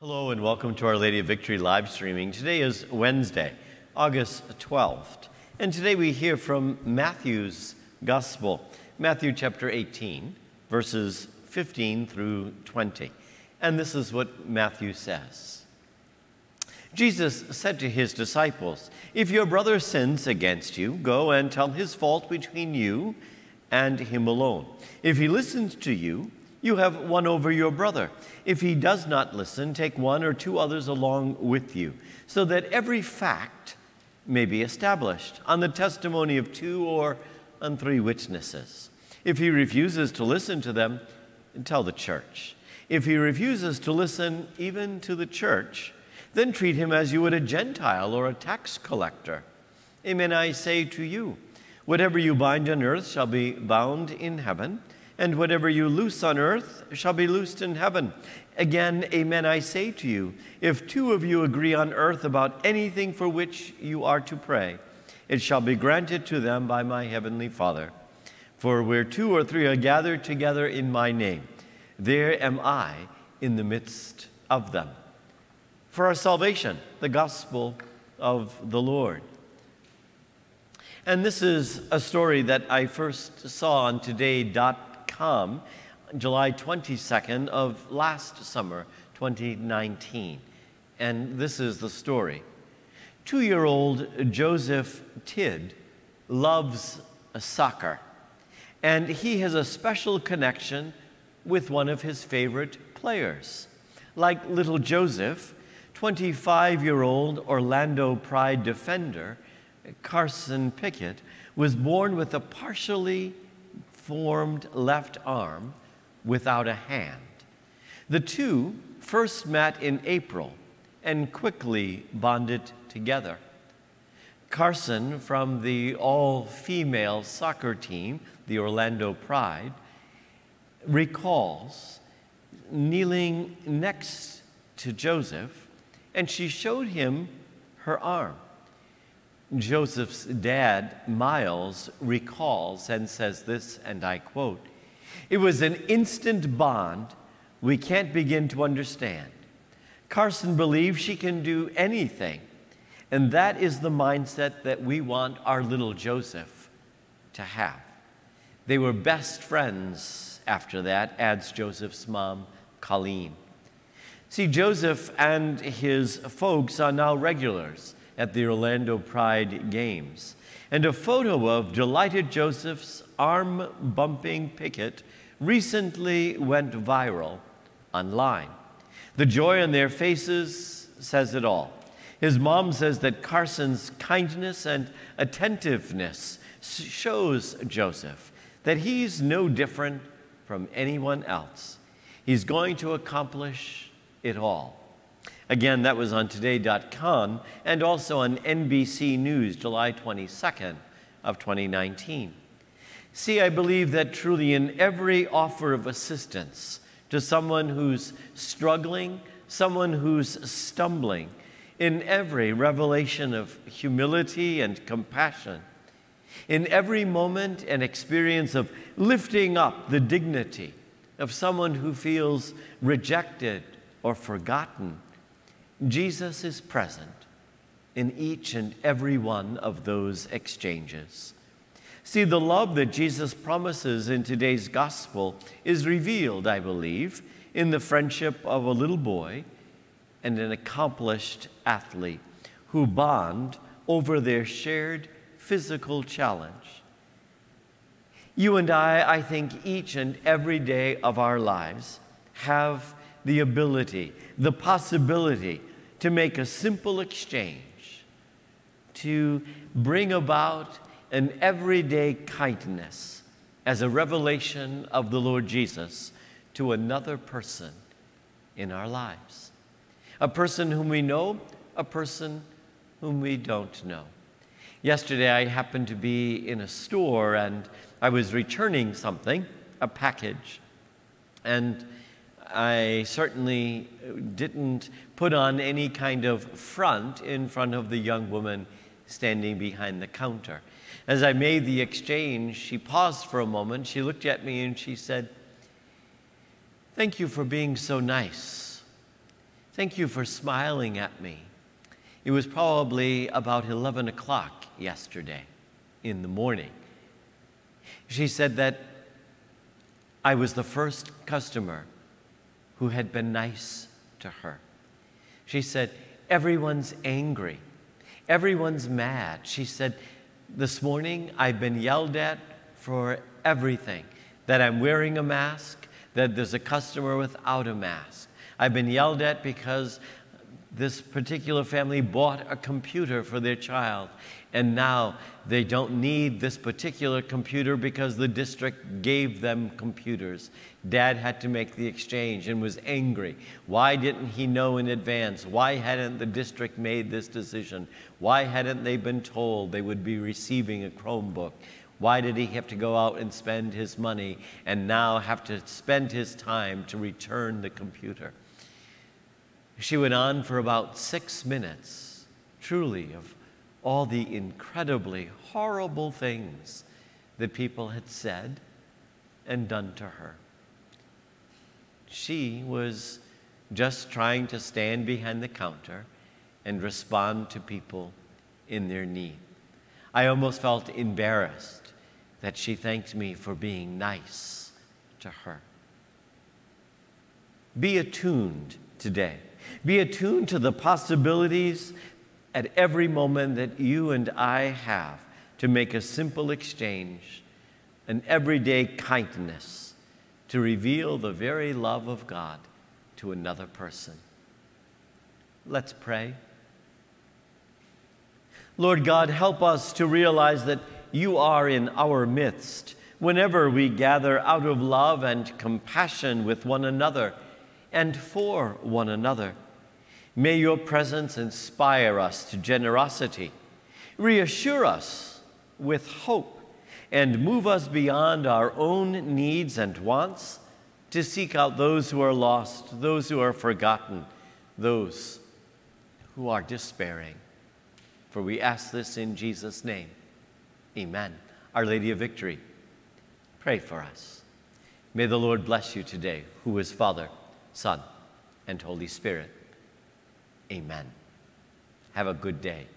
Hello and welcome to Our Lady of Victory live streaming. Today is Wednesday, August 12th, and today we hear from Matthew's Gospel, Matthew chapter 18, verses 15 through 20. And this is what Matthew says Jesus said to his disciples, If your brother sins against you, go and tell his fault between you and him alone. If he listens to you, you have won over your brother. If he does not listen, take one or two others along with you, so that every fact may be established on the testimony of two or on three witnesses. If he refuses to listen to them, tell the church. If he refuses to listen even to the church, then treat him as you would a Gentile or a tax collector. Amen, I say to you, whatever you bind on earth shall be bound in heaven and whatever you loose on earth shall be loosed in heaven. Again, amen, I say to you, if two of you agree on earth about anything for which you are to pray, it shall be granted to them by my heavenly Father. For where two or three are gathered together in my name, there am I in the midst of them. For our salvation, the gospel of the Lord. And this is a story that I first saw on today.com come July 22nd of last summer, 2019. And this is the story. Two year old Joseph Tidd loves soccer, and he has a special connection with one of his favorite players. Like little Joseph, 25 year old Orlando Pride defender Carson Pickett was born with a partially formed left arm without a hand. The two first met in April and quickly bonded together. Carson, from the all female soccer team, the Orlando Pride, recalls kneeling next to Joseph, and she showed him her arm. Joseph's dad, Miles, recalls and says this, and I quote It was an instant bond we can't begin to understand. Carson believes she can do anything, and that is the mindset that we want our little Joseph to have. They were best friends after that, adds Joseph's mom, Colleen. See, Joseph and his folks are now regulars at the Orlando Pride Games. And a photo of delighted Joseph's arm bumping Pickett recently went viral online. The joy on their faces says it all. His mom says that Carson's kindness and attentiveness shows Joseph that he's no different from anyone else. He's going to accomplish it all. Again, that was on today.com and also on NBC News, July 22nd of 2019. See, I believe that truly in every offer of assistance to someone who's struggling, someone who's stumbling, in every revelation of humility and compassion, in every moment and experience of lifting up the dignity of someone who feels rejected or forgotten Jesus is present in each and every one of those exchanges. See, the love that Jesus promises in today's gospel is revealed, I believe, in the friendship of a little boy and an accomplished athlete who bond over their shared physical challenge. You and I, I think, each and every day of our lives have the ability, the possibility to make a simple exchange, to bring about an everyday kindness as a revelation of the Lord Jesus to another person in our lives. A person whom we know, a person whom we don't know. Yesterday, I happened to be in a store and I was returning something, a package, and I certainly didn't put on any kind of front in front of the young woman standing behind the counter. As I made the exchange, she paused for a moment. She looked at me and she said, Thank you for being so nice. Thank you for smiling at me. It was probably about 11 o'clock yesterday in the morning. She said that I was the first customer who had been nice to her. She said, Everyone's angry. Everyone's mad. She said, This morning I've been yelled at for everything that I'm wearing a mask, that there's a customer without a mask. I've been yelled at because this particular family bought a computer for their child, and now they don't need this particular computer because the district gave them computers. Dad had to make the exchange and was angry. Why didn't he know in advance? Why hadn't the district made this decision? Why hadn't they been told they would be receiving a Chromebook? Why did he have to go out and spend his money and now have to spend his time to return the computer? She went on for about six minutes, truly, of all the incredibly horrible things that people had said and done to her. She was just trying to stand behind the counter and respond to people in their need. I almost felt embarrassed that she thanked me for being nice to her. Be attuned today. Be attuned to the possibilities at every moment that you and I have to make a simple exchange, an everyday kindness to reveal the very love of God to another person. Let's pray. Lord God, help us to realize that you are in our midst whenever we gather out of love and compassion with one another and for one another. May your presence inspire us to generosity, reassure us with hope, and move us beyond our own needs and wants to seek out those who are lost, those who are forgotten, those who are despairing. For we ask this in Jesus' name. Amen. Our Lady of Victory, pray for us. May the Lord bless you today, who is Father, Son, and Holy Spirit. Amen. Have a good day.